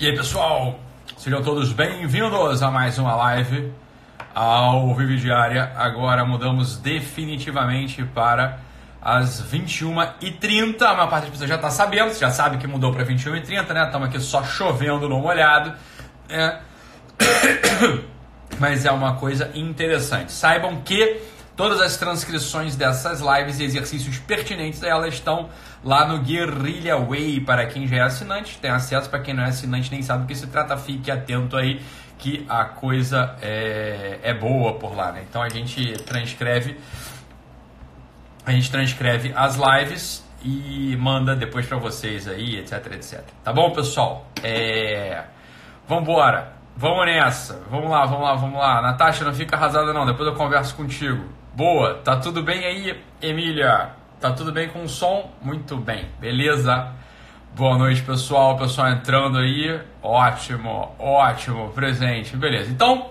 E aí pessoal, sejam todos bem-vindos a mais uma live ao Vive Diária. Agora mudamos definitivamente para as 21h30. A maior parte das pessoas já está sabendo, já sabe que mudou para 21h30, né? Estamos aqui só chovendo no molhado. É. Mas é uma coisa interessante. Saibam que todas as transcrições dessas lives e exercícios pertinentes a elas estão lá no Guerrilla Way para quem já é assinante. Tem acesso para quem não é assinante nem sabe do que se trata. Fique atento aí que a coisa é, é boa por lá. Né? Então a gente transcreve a gente transcreve as lives e manda depois para vocês aí, etc, etc. Tá bom, pessoal? É... Vambora! Vamos nessa! Vamos lá, vamos lá, vamos lá. Natasha, não fica arrasada não, depois eu converso contigo. Boa! Tá tudo bem aí, Emília? Tá tudo bem com o som? Muito bem, beleza? Boa noite, pessoal. Pessoal entrando aí. Ótimo, ótimo, presente. Beleza. Então,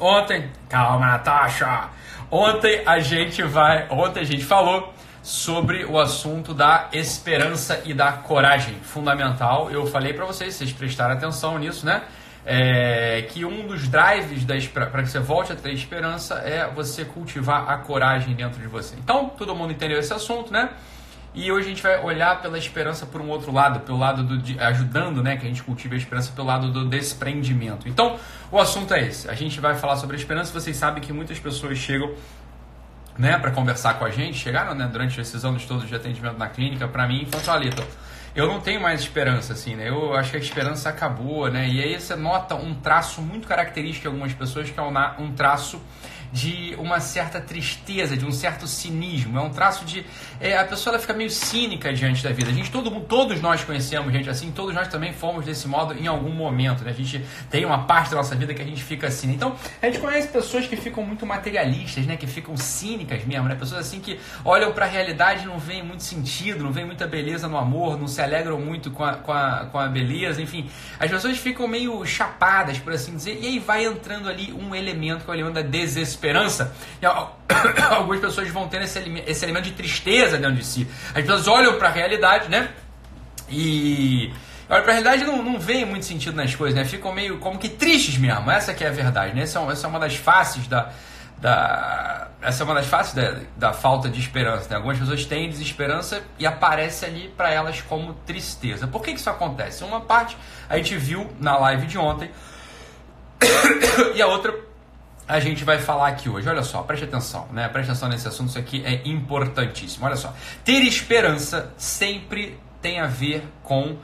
ontem, calma, Natasha. Ontem a gente vai, ontem a gente falou sobre o assunto da esperança e da coragem, fundamental. Eu falei para vocês, vocês prestaram atenção nisso, né? É, que um dos drives para que você volte a ter esperança é você cultivar a coragem dentro de você. Então, todo mundo entendeu esse assunto, né? E hoje a gente vai olhar pela esperança por um outro lado, pelo lado do ajudando, né, que a gente cultive a esperança pelo lado do desprendimento. Então, o assunto é esse. A gente vai falar sobre a esperança. Vocês sabem que muitas pessoas chegam né, para conversar com a gente, chegaram né, durante esses anos todos de atendimento na clínica para mim e assim, Alito, eu não tenho mais esperança, assim, né? Eu acho que a esperança acabou, né? E aí você nota um traço muito característico de algumas pessoas, que é um traço de uma certa tristeza, de um certo cinismo. É um traço de. É, a pessoa ela fica meio cínica diante da vida. A gente, todo, todos nós conhecemos gente assim, todos nós também fomos desse modo em algum momento. Né? A gente tem uma parte da nossa vida que a gente fica assim. Então, a gente conhece pessoas que ficam muito materialistas, né? que ficam cínicas mesmo. Né? Pessoas assim que olham para a realidade e não veem muito sentido, não veem muita beleza no amor, não se alegram muito com a, com a, com a beleza. Enfim, as pessoas ficam meio chapadas, por assim dizer, e aí vai entrando ali um elemento que é o elemento da desesperança esperança, e algumas pessoas vão ter esse, esse elemento de tristeza dentro de si. As pessoas olham para a realidade, né? E olham para a realidade não, não veem muito sentido nas coisas, né? Ficam meio como que tristes mesmo. Essa que é a verdade, né? Essa, é essa é uma das faces da, da essa é uma das faces da, da falta de esperança. Né? Algumas pessoas têm desesperança e aparece ali para elas como tristeza. Por que, que isso acontece? Uma parte a gente viu na live de ontem e a outra a gente vai falar aqui hoje. Olha só, preste atenção, né? Preste atenção nesse assunto, isso aqui é importantíssimo. Olha só. Ter esperança sempre tem a ver com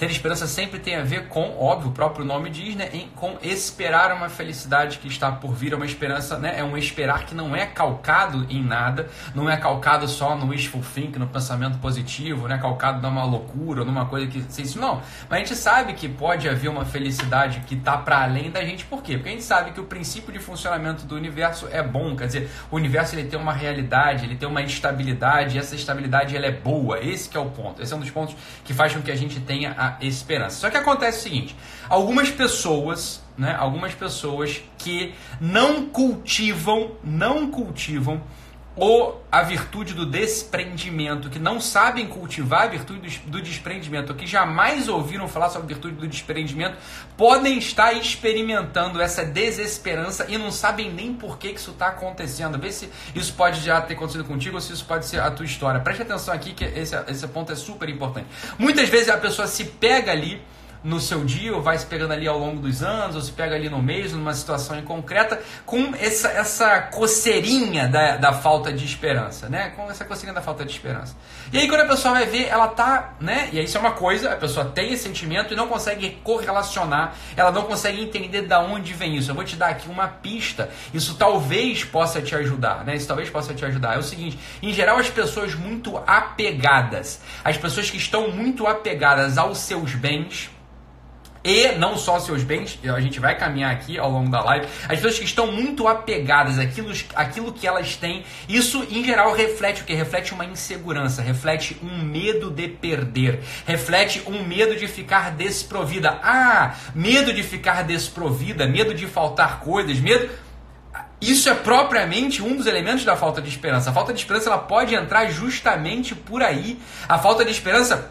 ter esperança sempre tem a ver com, óbvio, o próprio nome diz, né, em, com esperar uma felicidade que está por vir, é uma esperança, né, é um esperar que não é calcado em nada, não é calcado só no wishful think, no pensamento positivo, não é calcado numa loucura, numa coisa que, isso não, mas a gente sabe que pode haver uma felicidade que está para além da gente, por quê? Porque a gente sabe que o princípio de funcionamento do universo é bom, quer dizer, o universo ele tem uma realidade, ele tem uma estabilidade, e essa estabilidade ela é boa, esse é o ponto, esse é um dos pontos que faz com que a gente tenha a esperança. Só que acontece o seguinte: algumas pessoas, né, algumas pessoas que não cultivam, não cultivam ou a virtude do desprendimento, que não sabem cultivar a virtude do desprendimento, ou que jamais ouviram falar sobre a virtude do desprendimento, podem estar experimentando essa desesperança e não sabem nem por que, que isso está acontecendo. Vê se isso pode já ter acontecido contigo ou se isso pode ser a tua história. Preste atenção aqui que esse, esse ponto é super importante. Muitas vezes a pessoa se pega ali no seu dia, ou vai se pegando ali ao longo dos anos, ou se pega ali no mês, numa situação em concreta, com essa, essa coceirinha da, da falta de esperança, né? Com essa coceirinha da falta de esperança. E aí quando a pessoa vai ver, ela tá, né? E isso é uma coisa, a pessoa tem esse sentimento e não consegue correlacionar, ela não consegue entender de onde vem isso. Eu vou te dar aqui uma pista, isso talvez possa te ajudar, né? Isso talvez possa te ajudar. É o seguinte, em geral as pessoas muito apegadas, as pessoas que estão muito apegadas aos seus bens, e não só seus bens, a gente vai caminhar aqui ao longo da live, as pessoas que estão muito apegadas àquilo, àquilo que elas têm, isso em geral reflete o que? Reflete uma insegurança, reflete um medo de perder, reflete um medo de ficar desprovida. Ah, medo de ficar desprovida, medo de faltar coisas, medo. Isso é propriamente um dos elementos da falta de esperança. A falta de esperança ela pode entrar justamente por aí. A falta de esperança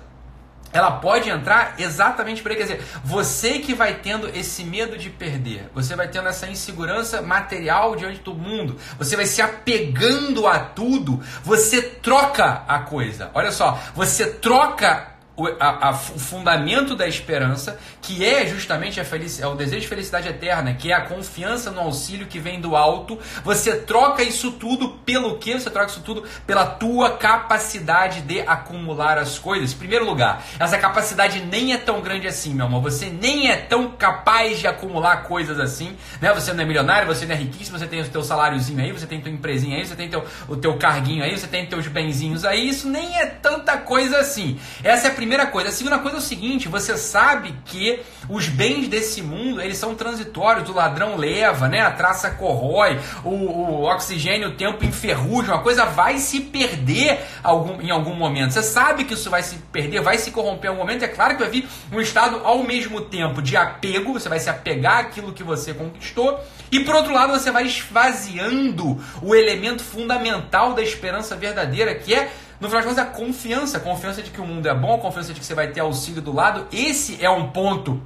ela pode entrar exatamente por aí. Quer dizer, você que vai tendo esse medo de perder, você vai tendo essa insegurança material diante do mundo, você vai se apegando a tudo, você troca a coisa. Olha só, você troca o, a, a, o fundamento da esperança, que é justamente a felicidade, é o desejo de felicidade eterna, que é a confiança no auxílio que vem do alto. Você troca isso tudo pelo que? Você troca isso tudo pela tua capacidade de acumular as coisas. Em primeiro lugar, essa capacidade nem é tão grande assim, meu amor. Você nem é tão capaz de acumular coisas assim, né? Você não é milionário, você não é riquíssimo, você tem o teu saláriozinho aí, você tem tua empresinha aí, você tem teu, o teu carguinho aí, você tem teus benzinhos aí. Isso nem é tanta coisa assim. Essa é a primeira primeira coisa. A segunda coisa é o seguinte: você sabe que os bens desse mundo eles são transitórios. O ladrão leva, né? A traça corrói, o, o oxigênio, o tempo enferruja. Uma coisa vai se perder algum, em algum momento. Você sabe que isso vai se perder, vai se corromper em algum momento. É claro que vai vir um estado ao mesmo tempo de apego. Você vai se apegar àquilo que você conquistou. E por outro lado, você vai esvaziando o elemento fundamental da esperança verdadeira, que é no final de contas, a confiança, a confiança de que o mundo é bom, a confiança de que você vai ter auxílio do lado, esse é um ponto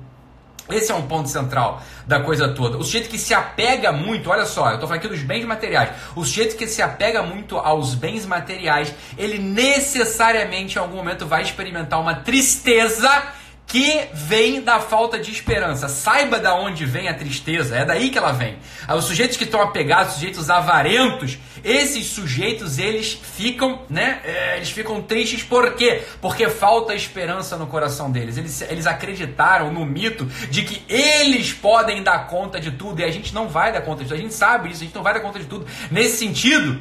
esse é um ponto central da coisa toda. O sujeito que se apega muito, olha só, eu estou falando aqui dos bens materiais. O sujeito que se apega muito aos bens materiais, ele necessariamente em algum momento vai experimentar uma tristeza que vem da falta de esperança. Saiba da onde vem a tristeza, é daí que ela vem. Ah, os sujeitos que estão apegados, sujeitos avarentos, esses sujeitos eles ficam, né? É, eles ficam tristes por quê? Porque falta esperança no coração deles. Eles, eles acreditaram no mito de que eles podem dar conta de tudo e a gente não vai dar conta de tudo. A gente sabe disso, a gente não vai dar conta de tudo. Nesse sentido,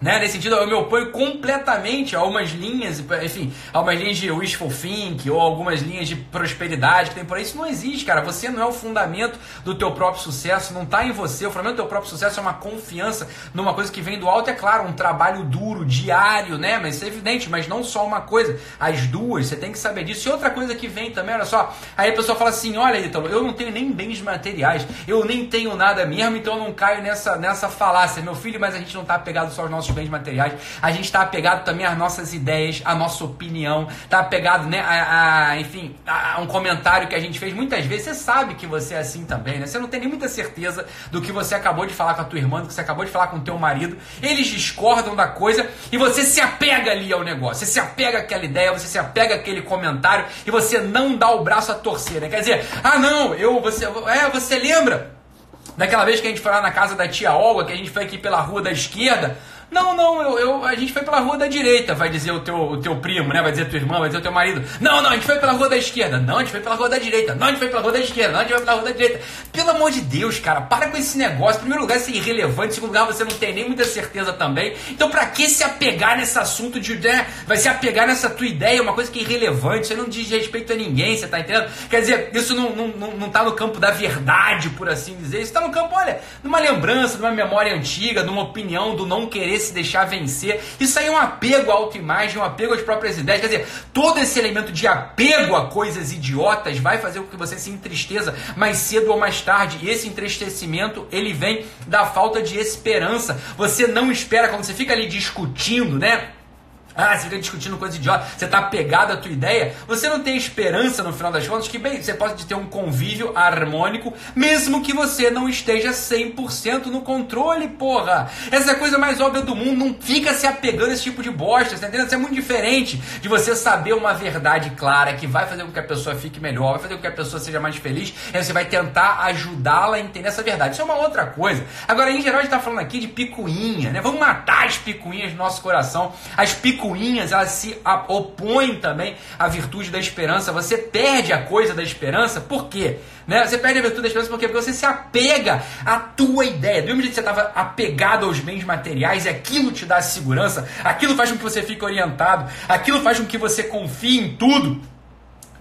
né? Nesse sentido, eu me oponho completamente a algumas linhas, enfim, a algumas linhas de wishful think ou algumas linhas de prosperidade que tem por aí. Isso não existe, cara. Você não é o fundamento do teu próprio sucesso, não está em você. O fundamento do teu próprio sucesso é uma confiança numa coisa que vem do alto, é claro, um trabalho duro, diário, né? Mas isso é evidente, mas não só uma coisa, as duas, você tem que saber disso. E outra coisa que vem também, olha só, aí a pessoa fala assim: olha, Ítalo, eu não tenho nem bens materiais, eu nem tenho nada mesmo, então eu não caio nessa, nessa falácia, meu filho, mas a gente não está apegado só aos nossos nossos bens materiais, a gente está apegado também às nossas ideias, à nossa opinião, está apegado, né, a, a enfim, a, um comentário que a gente fez. Muitas vezes você sabe que você é assim também, né? Você não tem nem muita certeza do que você acabou de falar com a tua irmã, do que você acabou de falar com o teu marido. Eles discordam da coisa e você se apega ali ao negócio, você se apega àquela ideia, você se apega àquele comentário e você não dá o braço a torcer, né? Quer dizer, ah não, eu, você, é, você lembra? Daquela vez que a gente foi lá na casa da tia Olga, que a gente foi aqui pela rua da esquerda, não, não, eu, eu, a gente foi pela rua da direita, vai dizer o teu, o teu primo, né? Vai dizer tua irmã, vai dizer o teu marido. Não, não, a gente foi pela rua da esquerda. Não, a gente foi pela rua da direita. Não, a gente foi pela rua da esquerda. Não, a gente foi pela rua da direita. Pelo amor de Deus, cara, para com esse negócio. Em primeiro lugar, isso é irrelevante. Em segundo lugar, você não tem nem muita certeza também. Então, pra que se apegar nesse assunto de, né? Vai se apegar nessa tua ideia, uma coisa que é irrelevante. Isso não diz respeito a ninguém, você tá entendendo? Quer dizer, isso não, não, não, não tá no campo da verdade, por assim dizer. Isso tá no campo, olha, numa lembrança, numa memória antiga, numa opinião do não querer se deixar vencer vencer. Isso aí é um apego à autoimagem, um apego às próprias ideias. Quer dizer, todo esse elemento de apego a coisas idiotas vai fazer com que você se entristeça mais cedo ou mais tarde. E esse entristecimento, ele vem da falta de esperança. Você não espera, quando você fica ali discutindo, né? Ah, você fica discutindo coisa idiota, você está apegado à tua ideia, você não tem esperança no final das contas que, bem, você pode ter um convívio harmônico, mesmo que você não esteja 100% no controle, porra. Essa é a coisa mais óbvia do mundo, não fica se apegando a esse tipo de bosta, tá entendendo? Isso é muito diferente de você saber uma verdade clara que vai fazer com que a pessoa fique melhor, vai fazer com que a pessoa seja mais feliz, e você vai tentar ajudá-la a entender essa verdade. Isso é uma outra coisa. Agora, em geral, a gente está falando aqui de picuinha, né? Vamos matar as picuinhas do nosso coração, as picuinhas picuinhas, elas se opõem também à virtude da esperança. Você perde a coisa da esperança, por quê? Né? Você perde a virtude da esperança por quê? Porque você se apega à tua ideia. Do mesmo jeito que você estava apegado aos bens materiais e aquilo te dá segurança, aquilo faz com que você fique orientado, aquilo faz com que você confie em tudo.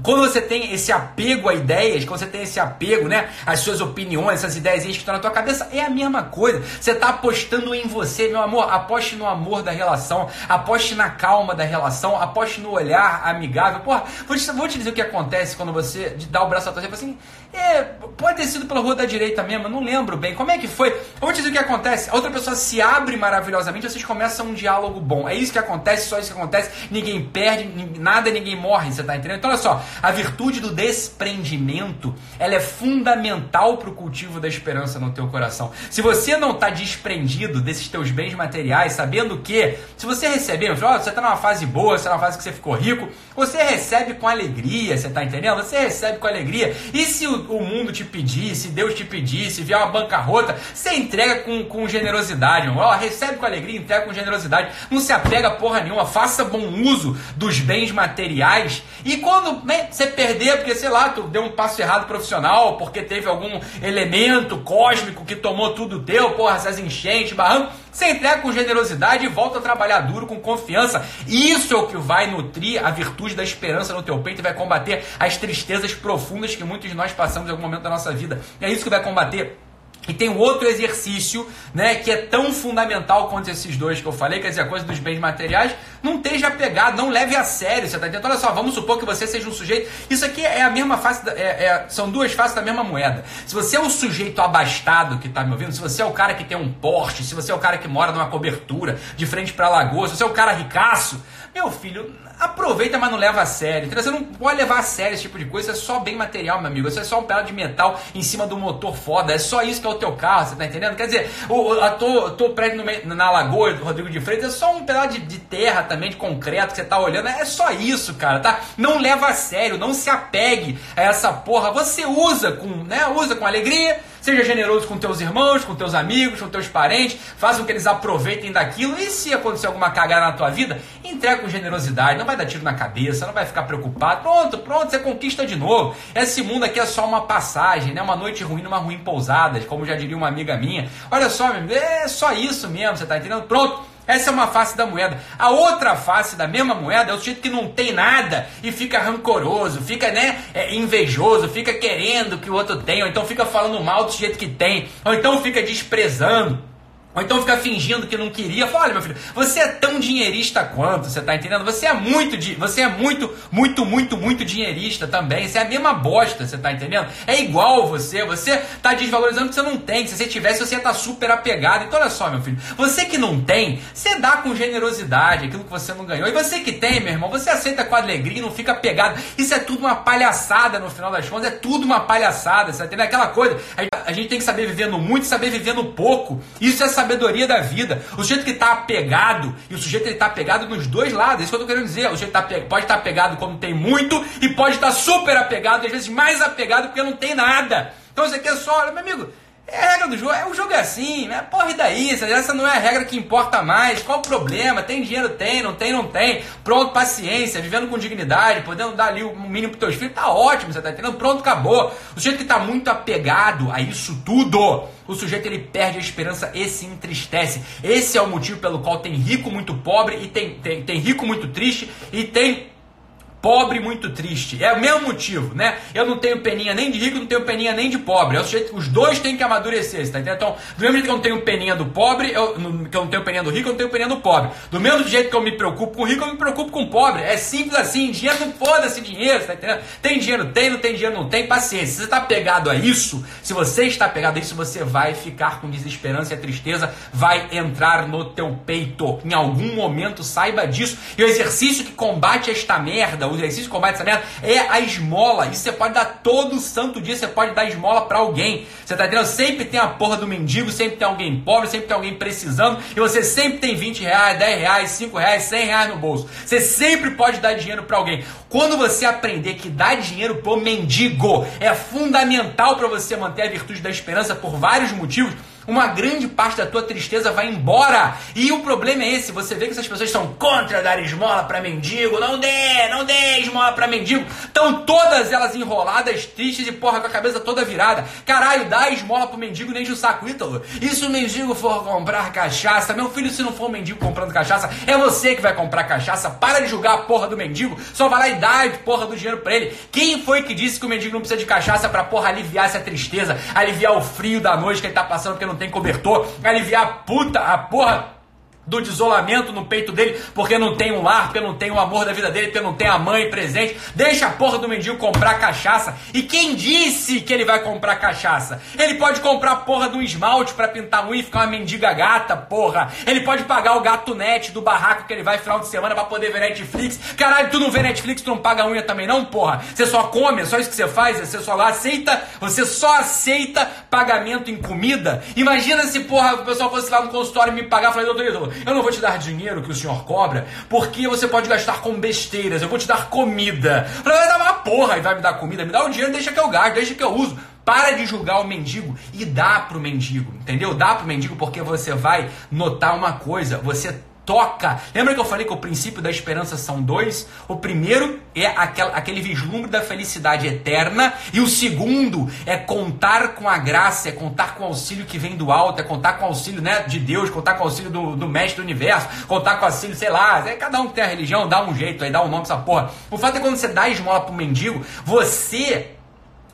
Quando você tem esse apego a ideias, quando você tem esse apego, né, às suas opiniões, essas ideias que estão na tua cabeça, é a mesma coisa. Você está apostando em você, meu amor. Aposte no amor da relação, aposte na calma da relação, aposte no olhar amigável. Porra, vou te, vou te dizer o que acontece quando você dá o braço atrás e fala assim: É, pode ter sido pela rua da direita mesmo, não lembro bem. Como é que foi? Eu vou dizer o que acontece. A outra pessoa se abre maravilhosamente, vocês começam um diálogo bom. É isso que acontece, só isso que acontece. Ninguém perde, nada, ninguém morre, você tá entendendo? Então olha só, a virtude do desprendimento, ela é fundamental para o cultivo da esperança no teu coração. Se você não tá desprendido desses teus bens materiais, sabendo que, se você receber, oh, você tá numa fase boa, você tá numa fase que você ficou rico, você recebe com alegria, você tá entendendo? Você recebe com alegria. E se o o mundo te pedir, se Deus te pedir, se vier uma bancarrota, você entrega com, com generosidade, Ó, recebe com alegria, entrega com generosidade. Não se apega a porra nenhuma, faça bom uso dos bens materiais. E quando né, você perder, porque sei lá, tu deu um passo errado profissional, porque teve algum elemento cósmico que tomou tudo teu, porra, essas enchentes, barranco, você entrega com generosidade e volta a trabalhar duro, com confiança. Isso é o que vai nutrir a virtude da esperança no teu peito e vai combater as tristezas profundas que muitos de nós passamos em algum momento da nossa vida. É isso que vai combater e tem outro exercício, né, que é tão fundamental quanto esses dois que eu falei, quer dizer, a coisa dos bens materiais, não esteja apegado, não leve a sério, você tá entendendo? Olha só, vamos supor que você seja um sujeito, isso aqui é a mesma face, da, é, é, são duas faces da mesma moeda. Se você é um sujeito abastado que está me ouvindo, se você é o cara que tem um Porsche, se você é o cara que mora numa cobertura de frente para lagoa, se você é o cara ricaço, meu filho, aproveita, mas não leva a sério. Você não pode levar a sério esse tipo de coisa, isso é só bem material, meu amigo. Isso é só um pedaço de metal em cima do motor foda. É só isso que é o teu carro, você tá entendendo? Quer dizer, o, a tô, tô prédio no, na lagoa do Rodrigo de Freitas é só um pedaço de, de, terra também, de concreto que você tá olhando. É só isso, cara, tá? Não leva a sério, não se apegue a essa porra. Você usa com, né? Usa com alegria Seja generoso com teus irmãos, com teus amigos, com teus parentes, faça com que eles aproveitem daquilo. E se acontecer alguma cagada na tua vida, entrega com generosidade, não vai dar tiro na cabeça, não vai ficar preocupado. Pronto, pronto, você conquista de novo. Esse mundo aqui é só uma passagem, né? Uma noite ruim numa ruim pousada, como já diria uma amiga minha. Olha só, meu amigo, é só isso mesmo, você tá entendendo? Pronto. Essa é uma face da moeda. A outra face da mesma moeda é o sujeito que não tem nada e fica rancoroso, fica né, é, invejoso, fica querendo que o outro tenha, ou então fica falando mal do sujeito que tem, ou então fica desprezando. Ou então ficar fingindo que não queria. Fala, olha, meu filho, você é tão dinheirista quanto, você tá entendendo? Você é muito, você é muito, muito, muito, muito dinheirista também. Você é a mesma bosta, você tá entendendo? É igual você, você tá desvalorizando que você não tem. Se você tivesse, você ia estar tá super apegado. Então olha só, meu filho, você que não tem, você dá com generosidade aquilo que você não ganhou. E você que tem, meu irmão, você aceita com alegria e não fica apegado. Isso é tudo uma palhaçada no final das contas, é tudo uma palhaçada, você tá entendendo? Aquela coisa, a gente tem que saber viver no muito e saber viver no pouco. Isso é saber sabedoria da vida. O sujeito que está apegado, e o sujeito está apegado nos dois lados, é isso que eu estou querendo dizer. O sujeito tá, pode estar tá apegado quando tem muito, e pode estar tá super apegado, às vezes mais apegado porque não tem nada. Então aqui é só, meu amigo, é a regra do jogo, é, o jogo é assim, né? Porra, e daí? Essa não é a regra que importa mais. Qual o problema? Tem dinheiro? Tem, não tem, não tem. Pronto, paciência, vivendo com dignidade, podendo dar ali o mínimo pros teus filhos, tá ótimo, você tá entendendo? Pronto, acabou. O sujeito que tá muito apegado a isso tudo, o sujeito ele perde a esperança e se entristece. Esse é o motivo pelo qual tem rico muito pobre e tem, tem, tem rico muito triste e tem pobre muito triste. É o mesmo motivo, né? Eu não tenho peninha nem de rico, não tenho peninha nem de pobre. É sujeito, os dois têm que amadurecer, tá entendendo? Então, do mesmo jeito que eu não tenho peninha do pobre, eu, que eu não tenho peninha do rico, eu não tenho peninha do pobre. Do mesmo jeito que eu me preocupo com o rico, eu me preocupo com o pobre. É simples assim, dinheiro não foda-se dinheiro, tá entendendo? Tem dinheiro, tem, não tem dinheiro, não tem, paciência. Se você está pegado a isso, se você está pegado a isso, você vai ficar com desesperança e tristeza vai entrar no teu peito. Em algum momento, saiba disso. E o exercício que combate esta merda, o exercício de combate essa merda é a esmola. Isso você pode dar todo santo dia, você pode dar esmola para alguém. Você tá entendendo? Sempre tem a porra do mendigo, sempre tem alguém pobre, sempre tem alguém precisando, e você sempre tem 20 reais, 10 reais, 5 reais, 100 reais no bolso. Você sempre pode dar dinheiro para alguém. Quando você aprender que dar dinheiro pro mendigo é fundamental para você manter a virtude da esperança por vários motivos, uma grande parte da tua tristeza vai embora. E o problema é esse, você vê que essas pessoas são contra dar esmola para mendigo, não dê, não dê esmola para mendigo. Estão todas elas enroladas, tristes e porra com a cabeça toda virada. Caralho, dá esmola pro mendigo nem de o saco, Ítalo. E se o mendigo for comprar cachaça, meu filho, se não for o mendigo comprando cachaça, é você que vai comprar cachaça. Para de julgar a porra do mendigo, só vai lá e dá a porra do dinheiro pra ele. Quem foi que disse que o mendigo não precisa de cachaça pra porra aliviar essa tristeza, aliviar o frio da noite que ele tá passando porque não tem cobertor, aliviar a puta, a porra do isolamento no peito dele, porque não tem um lar, porque não tem o amor da vida dele, porque não tem a mãe presente. Deixa a porra do mendigo comprar cachaça. E quem disse que ele vai comprar cachaça? Ele pode comprar a porra do esmalte para pintar unha e ficar uma mendiga gata, porra. Ele pode pagar o gato net do barraco que ele vai final de semana para poder ver Netflix. Caralho, tu não vê Netflix, tu não paga unha também não, porra. Você só come, é só isso que você faz, você só aceita, você só aceita pagamento em comida. Imagina se, porra, o pessoal fosse lá no consultório e me pagar, falei, doutor eu não vou te dar dinheiro que o senhor cobra, porque você pode gastar com besteiras. Eu vou te dar comida. Vai dar uma porra e vai me dar comida. Me dá o dinheiro, deixa que eu gasto, deixa que eu uso. Para de julgar o mendigo e dá pro mendigo, entendeu? Dá pro mendigo porque você vai notar uma coisa. Você toca. Lembra que eu falei que o princípio da esperança são dois? O primeiro é aquel, aquele vislumbre da felicidade eterna, e o segundo é contar com a graça, é contar com o auxílio que vem do alto, é contar com o auxílio né, de Deus, contar com o auxílio do, do mestre do universo, contar com o auxílio, sei lá, é, cada um que tem a religião, dá um jeito aí, dá um nome pra essa porra. O fato é que quando você dá esmola pro mendigo, você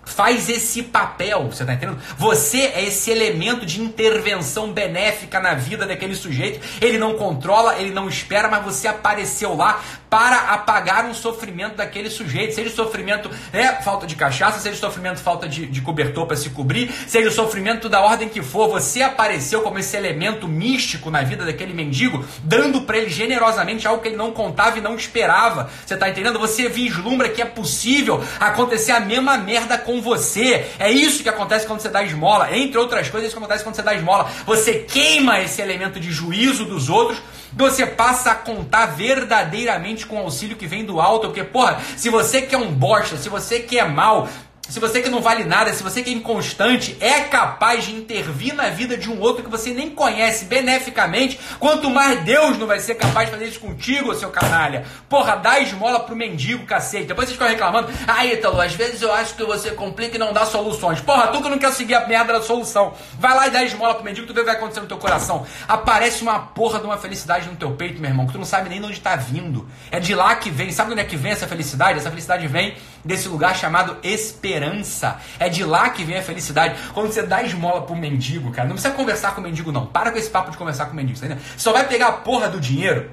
faz esse papel, você tá entendendo? Você é esse elemento de intervenção benéfica na vida daquele sujeito. Ele não controla, ele não espera, mas você apareceu lá para apagar um sofrimento daquele sujeito. Seja o sofrimento é falta de cachaça, seja o sofrimento falta de, de cobertor para se cobrir, seja o sofrimento da ordem que for, você apareceu como esse elemento místico na vida daquele mendigo, dando para ele generosamente algo que ele não contava e não esperava. Você tá entendendo? Você vislumbra que é possível acontecer a mesma merda com você. É isso que acontece quando você dá esmola. Entre outras coisas, é isso que acontece quando você dá esmola. Você queima esse elemento de juízo dos outros você passa a contar verdadeiramente com o auxílio que vem do alto, porque, porra, se você quer um bosta, se você quer mal, se você que não vale nada, se você que é inconstante, é capaz de intervir na vida de um outro que você nem conhece beneficamente, quanto mais Deus não vai ser capaz de fazer isso contigo, seu canalha. Porra, dá esmola pro mendigo, cacete. Depois vocês ficam reclamando, ah, Ítalo, às vezes eu acho que você complica e não dá soluções. Porra, tu que não quer seguir a merda da solução. Vai lá e dá esmola pro mendigo, tu vê o que vai acontecer no teu coração. Aparece uma porra de uma felicidade no teu peito, meu irmão, que tu não sabe nem de onde tá vindo. É de lá que vem. Sabe onde é que vem essa felicidade? Essa felicidade vem desse lugar chamado esperança. É de lá que vem a felicidade. Quando você dá esmola pro mendigo, cara, não precisa conversar com o mendigo, não. Para com esse papo de conversar com o mendigo, tá? Você só vai pegar a porra do dinheiro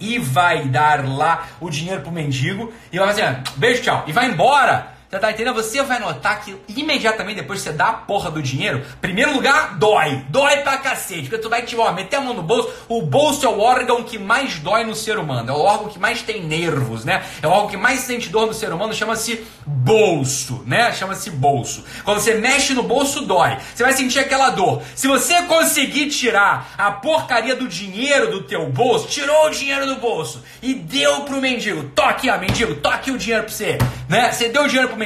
e vai dar lá o dinheiro pro mendigo e vai fazer, ah, beijo, tchau, e vai embora. Você tá entendendo? Você vai notar que imediatamente depois que você dá a porra do dinheiro, primeiro lugar, dói. Dói pra cacete. Porque tu vai te ó, meter a mão no bolso. O bolso é o órgão que mais dói no ser humano. É o órgão que mais tem nervos, né? É o órgão que mais sente dor no ser humano. Chama-se bolso, né? Chama-se bolso. Quando você mexe no bolso, dói. Você vai sentir aquela dor. Se você conseguir tirar a porcaria do dinheiro do teu bolso, tirou o dinheiro do bolso e deu pro mendigo. Toque, ó, mendigo, toque o dinheiro pra você. Né? Você deu o dinheiro pro mendigo,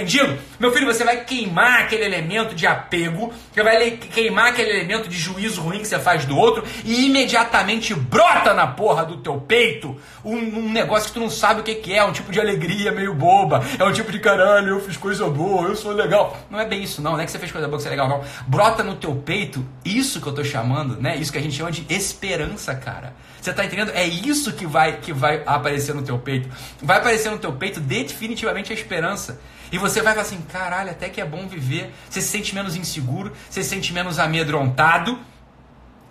meu filho, você vai queimar aquele elemento de apego, você vai queimar aquele elemento de juízo ruim que você faz do outro e imediatamente brota na porra do teu peito um, um negócio que tu não sabe o que, que é, um tipo de alegria meio boba, é um tipo de caralho, eu fiz coisa boa, eu sou legal. Não é bem isso não, não é que você fez coisa boa que você é legal não. Brota no teu peito, isso que eu tô chamando, né? Isso que a gente chama de esperança, cara. Você tá entendendo? É isso que vai que vai aparecer no teu peito. Vai aparecer no teu peito definitivamente a esperança. E você vai falar assim, caralho, até que é bom viver. Você se sente menos inseguro, você se sente menos amedrontado,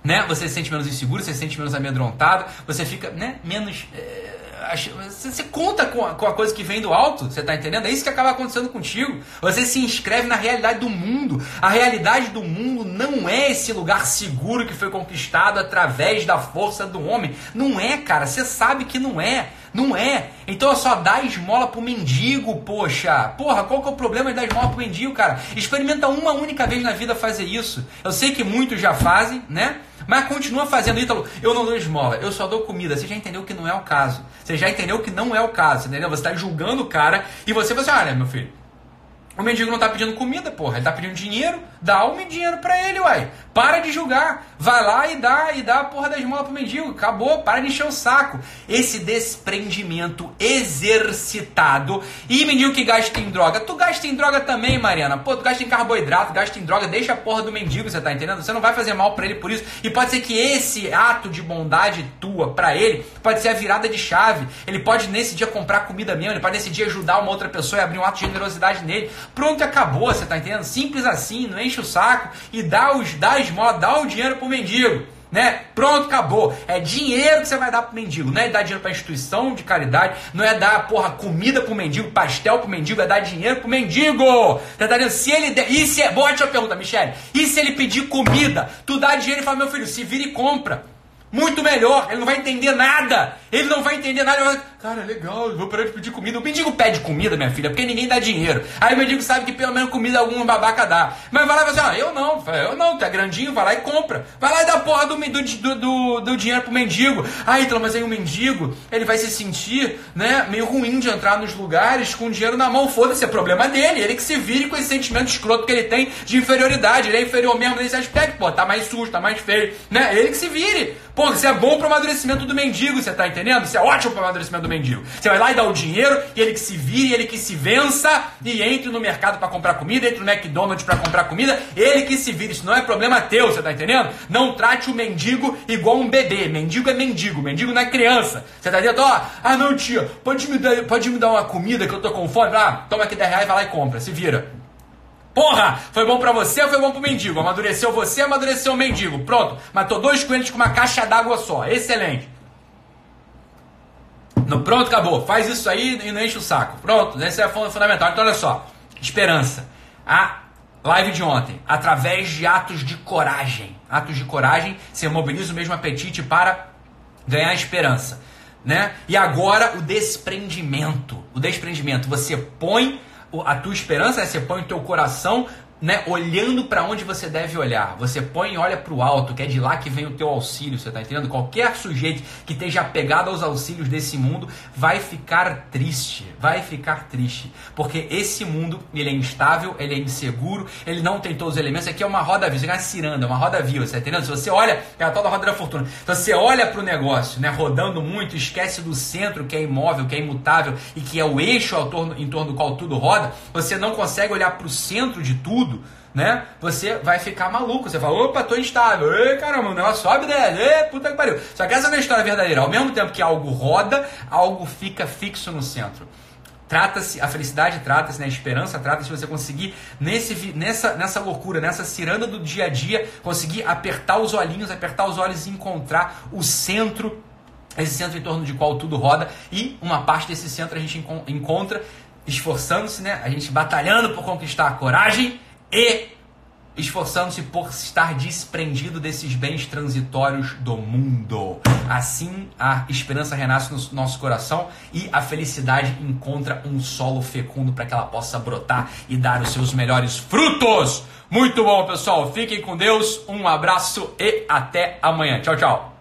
né? Você se sente menos inseguro, você se sente menos amedrontado, você fica, né, menos... É você conta com a, coisa que vem do alto, você está entendendo? É isso que acaba acontecendo contigo. Você se inscreve na realidade do mundo. A realidade do mundo não é esse lugar seguro que foi conquistado através da força do homem. Não é, cara. Você sabe que não é. Não é. Então é só dar esmola pro mendigo, poxa. Porra, qual que é o problema de dar esmola pro mendigo, cara? Experimenta uma única vez na vida fazer isso. Eu sei que muitos já fazem, né? Mas continua fazendo, Ítalo. Eu não dou esmola, eu só dou comida. Você já entendeu que não é o caso. Você já entendeu que não é o caso, entendeu? Você está julgando o cara e você vai assim, olha, meu filho, o mendigo não está pedindo comida, porra. Ele está pedindo dinheiro. Dá o dinheiro para ele, uai. Para de julgar. Vai lá e dá e dá a porra da esmola pro mendigo. Acabou. Para de encher o saco. Esse desprendimento exercitado. E mendigo que gasta em droga. Tu gasta em droga também, Mariana. Pô, tu gasta em carboidrato, gasta em droga. Deixa a porra do mendigo, você tá entendendo? Você não vai fazer mal para ele por isso. E pode ser que esse ato de bondade tua para ele pode ser a virada de chave. Ele pode nesse dia comprar comida mesmo. Ele pode nesse dia ajudar uma outra pessoa e abrir um ato de generosidade nele. Pronto, acabou, você tá entendendo? Simples assim, não enche o saco e dá, os, dá esmola, dá o dinheiro pro mendigo. né? Pronto, acabou. É dinheiro que você vai dar pro mendigo. Não é dar dinheiro pra instituição de caridade, não é dar, porra, comida pro mendigo, pastel pro mendigo, é dar dinheiro pro mendigo. Tá entendendo? Se ele der. E se é. Boa, deixa eu perguntar, Michele. E se ele pedir comida, tu dá dinheiro e fala, meu filho, se vira e compra. Muito melhor, ele não vai entender nada. Ele não vai entender nada. Vai... Cara, legal, vou parar de pedir comida. O mendigo pede comida, minha filha, porque ninguém dá dinheiro. Aí o mendigo sabe que pelo menos comida algum babaca dá. Mas vai lá e fala assim: ah, eu não, eu não, tu é grandinho, vai lá e compra. Vai lá e dá porra do, do, do, do dinheiro pro mendigo. Ah, então, mas aí o mendigo, ele vai se sentir, né, meio ruim de entrar nos lugares com dinheiro na mão. Foda-se, é problema dele. Ele que se vire com esse sentimento escroto que ele tem de inferioridade. Ele é inferior mesmo nesse aspecto, pô, tá mais sujo, tá mais feio, né? Ele que se vire. Pô, isso é bom pro amadurecimento do mendigo, você tá entendendo? Isso é ótimo pro amadurecimento do mendigo. Você vai lá e dá o dinheiro, e ele que se vire, ele que se vença, e entre no mercado para comprar comida, entre no McDonald's para comprar comida, ele que se vire. Isso não é problema teu, você tá entendendo? Não trate o mendigo igual um bebê. Mendigo é mendigo, mendigo não é criança. Você tá entendendo? Ó, ah não, tia, pode me, dar, pode me dar uma comida que eu tô com fome? Ah, toma aqui 10 reais, vai lá e compra, se vira. Porra, foi bom para você ou foi bom pro mendigo? Amadureceu você, amadureceu o mendigo. Pronto, matou dois coelhos com uma caixa d'água só. Excelente. No, pronto, acabou. Faz isso aí e não enche o saco. Pronto, esse é fundamental. Então, olha só. Esperança. A live de ontem. Através de atos de coragem. Atos de coragem, você mobiliza o mesmo apetite para ganhar esperança. Né? E agora o desprendimento. O desprendimento. Você põe a tua esperança, né? você põe o teu coração né, olhando para onde você deve olhar. Você põe e olha para o alto, que é de lá que vem o teu auxílio, você está entendendo? Qualquer sujeito que esteja apegado aos auxílios desse mundo vai ficar triste, vai ficar triste, porque esse mundo, ele é instável, ele é inseguro, ele não tem todos os elementos, aqui é uma roda viva, é uma ciranda, é uma roda viva, você está entendendo? Se você olha, é a tal da roda da fortuna, se você olha para o negócio, né, rodando muito, esquece do centro, que é imóvel, que é imutável e que é o eixo ao torno, em torno do qual tudo roda, você não consegue olhar para o centro de tudo, tudo, né? Você vai ficar maluco. Você fala, opa, tô instável. Ei, caramba, o negócio sobe e. Ei, puta que pariu. Só que essa é a história verdadeira. Ao mesmo tempo que algo roda, algo fica fixo no centro. Trata-se, a felicidade trata-se, né? a esperança trata-se de você conseguir, nesse, nessa, nessa loucura, nessa ciranda do dia a dia, conseguir apertar os olhinhos, apertar os olhos e encontrar o centro, esse centro em torno de qual tudo roda, e uma parte desse centro a gente encontra esforçando-se, né? A gente batalhando por conquistar a coragem e esforçando-se por estar desprendido desses bens transitórios do mundo. Assim, a esperança renasce no nosso coração e a felicidade encontra um solo fecundo para que ela possa brotar e dar os seus melhores frutos. Muito bom, pessoal. Fiquem com Deus. Um abraço e até amanhã. Tchau, tchau.